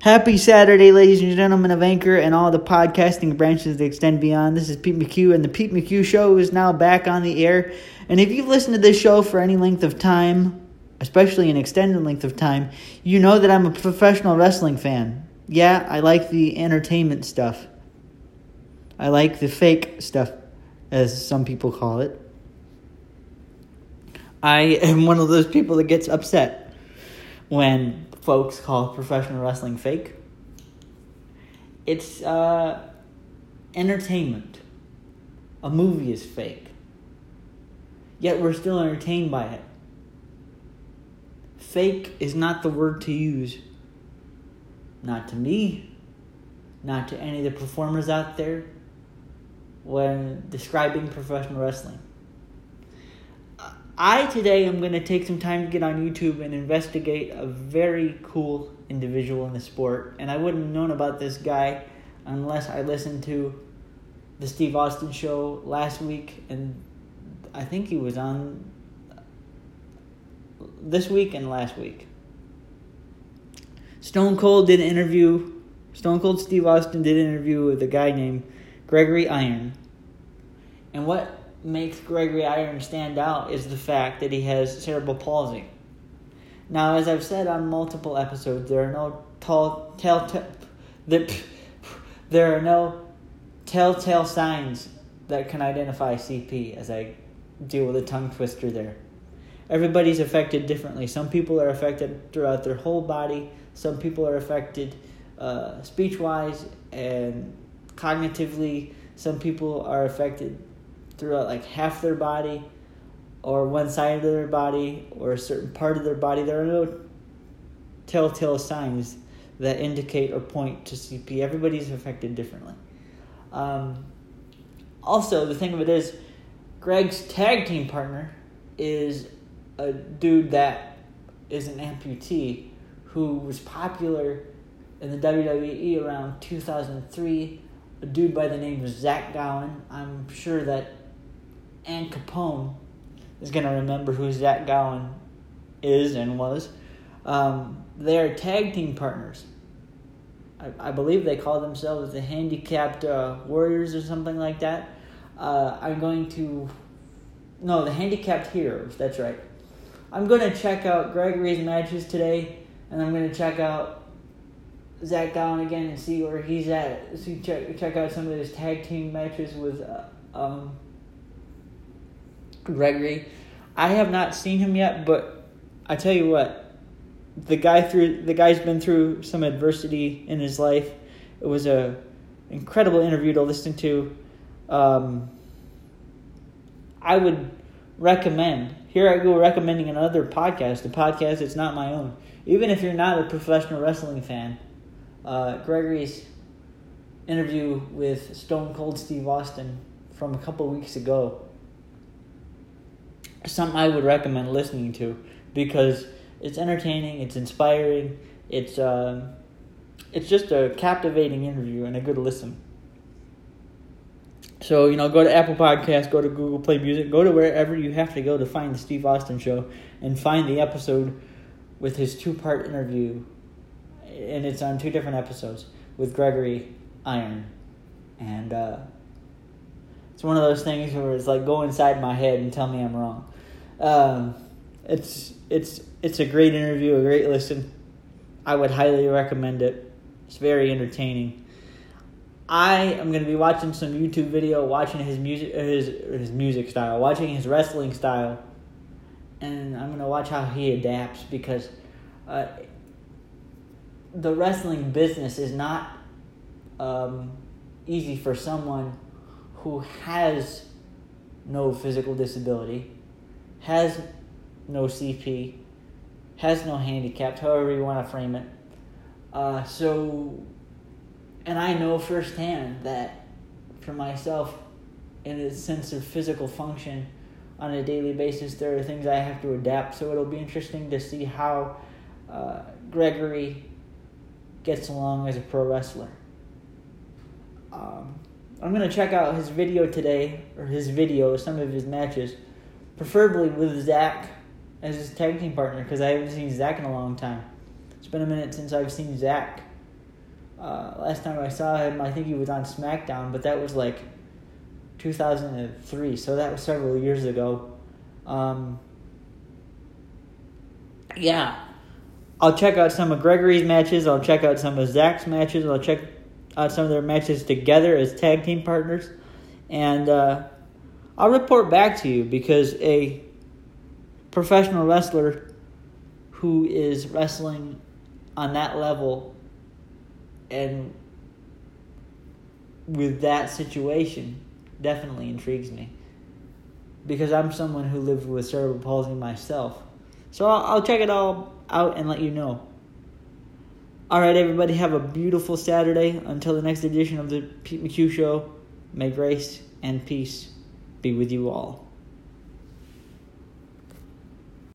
Happy Saturday, ladies and gentlemen of Anchor and all the podcasting branches that extend beyond. This is Pete McHugh, and the Pete McHugh Show is now back on the air. And if you've listened to this show for any length of time, especially an extended length of time, you know that I'm a professional wrestling fan. Yeah, I like the entertainment stuff. I like the fake stuff, as some people call it. I am one of those people that gets upset when folks call professional wrestling fake. It's uh, entertainment. A movie is fake. Yet we're still entertained by it. Fake is not the word to use. Not to me, not to any of the performers out there when describing professional wrestling. I today am going to take some time to get on YouTube and investigate a very cool individual in the sport. And I wouldn't have known about this guy unless I listened to the Steve Austin show last week. And I think he was on this week and last week. Stone Cold did an interview. Stone Cold Steve Austin did an interview with a guy named Gregory Iron. And what makes Gregory Iron stand out is the fact that he has cerebral palsy. Now, as I've said on multiple episodes, there are no tall, telltale, there are no telltale signs that can identify CP. As I deal with a tongue twister there, everybody's affected differently. Some people are affected throughout their whole body. Some people are affected uh, speech-wise and cognitively. Some people are affected throughout like half their body or one side of their body or a certain part of their body. There are no telltale signs that indicate or point to CP. Everybody's affected differently. Um, also, the thing of it is, Greg's tag team partner is a dude that is an amputee who was popular in the WWE around 2003. A dude by the name of Zach Gowen. I'm sure that Ann Capone is going to remember who Zach Gowen is and was. Um, they are tag team partners. I, I, believe they call themselves the Handicapped uh, Warriors or something like that. Uh, I'm going to. No, the Handicapped Heroes, that's right. I'm going to check out Gregory's matches today, and I'm going to check out Zach Gowen again and see where he's at. See, check, check out some of his tag team matches with. Uh, um, Gregory. I have not seen him yet, but I tell you what, the guy through the guy's been through some adversity in his life. It was a incredible interview to listen to. Um, I would recommend. Here I go recommending another podcast. A podcast it's not my own. Even if you're not a professional wrestling fan, uh, Gregory's interview with Stone Cold Steve Austin from a couple weeks ago something I would recommend listening to because it's entertaining, it's inspiring, it's uh, it's just a captivating interview and a good listen. So you know, go to Apple Podcasts, go to Google Play Music, go to wherever you have to go to find the Steve Austin Show, and find the episode with his two-part interview, and it's on two different episodes with Gregory Iron, and uh, it's one of those things where it's like go inside my head and tell me I'm wrong. Um, it's it's it's a great interview, a great listen. I would highly recommend it. It's very entertaining. I am going to be watching some YouTube video, watching his music, his his music style, watching his wrestling style, and I'm going to watch how he adapts because uh, the wrestling business is not um, easy for someone who has no physical disability has no CP, has no handicap, however you want to frame it. Uh, so, and I know firsthand that for myself, in a sense of physical function on a daily basis, there are things I have to adapt. So it'll be interesting to see how uh, Gregory gets along as a pro wrestler. Um, I'm gonna check out his video today, or his video, some of his matches preferably with Zach as his tag team partner because I haven't seen Zach in a long time. It's been a minute since I've seen Zach Uh, last time I saw him, I think he was on SmackDown, but that was like 2003, so that was several years ago. Um, yeah, I'll check out some of Gregory's matches. I'll check out some of Zach's matches. I'll check out some of their matches together as tag team partners, and uh, I'll report back to you because a professional wrestler who is wrestling on that level and with that situation definitely intrigues me because I'm someone who lived with cerebral palsy myself. So I'll, I'll check it all out and let you know. All right, everybody, have a beautiful Saturday. Until the next edition of the Pete McHugh Show, may grace and peace be with you all.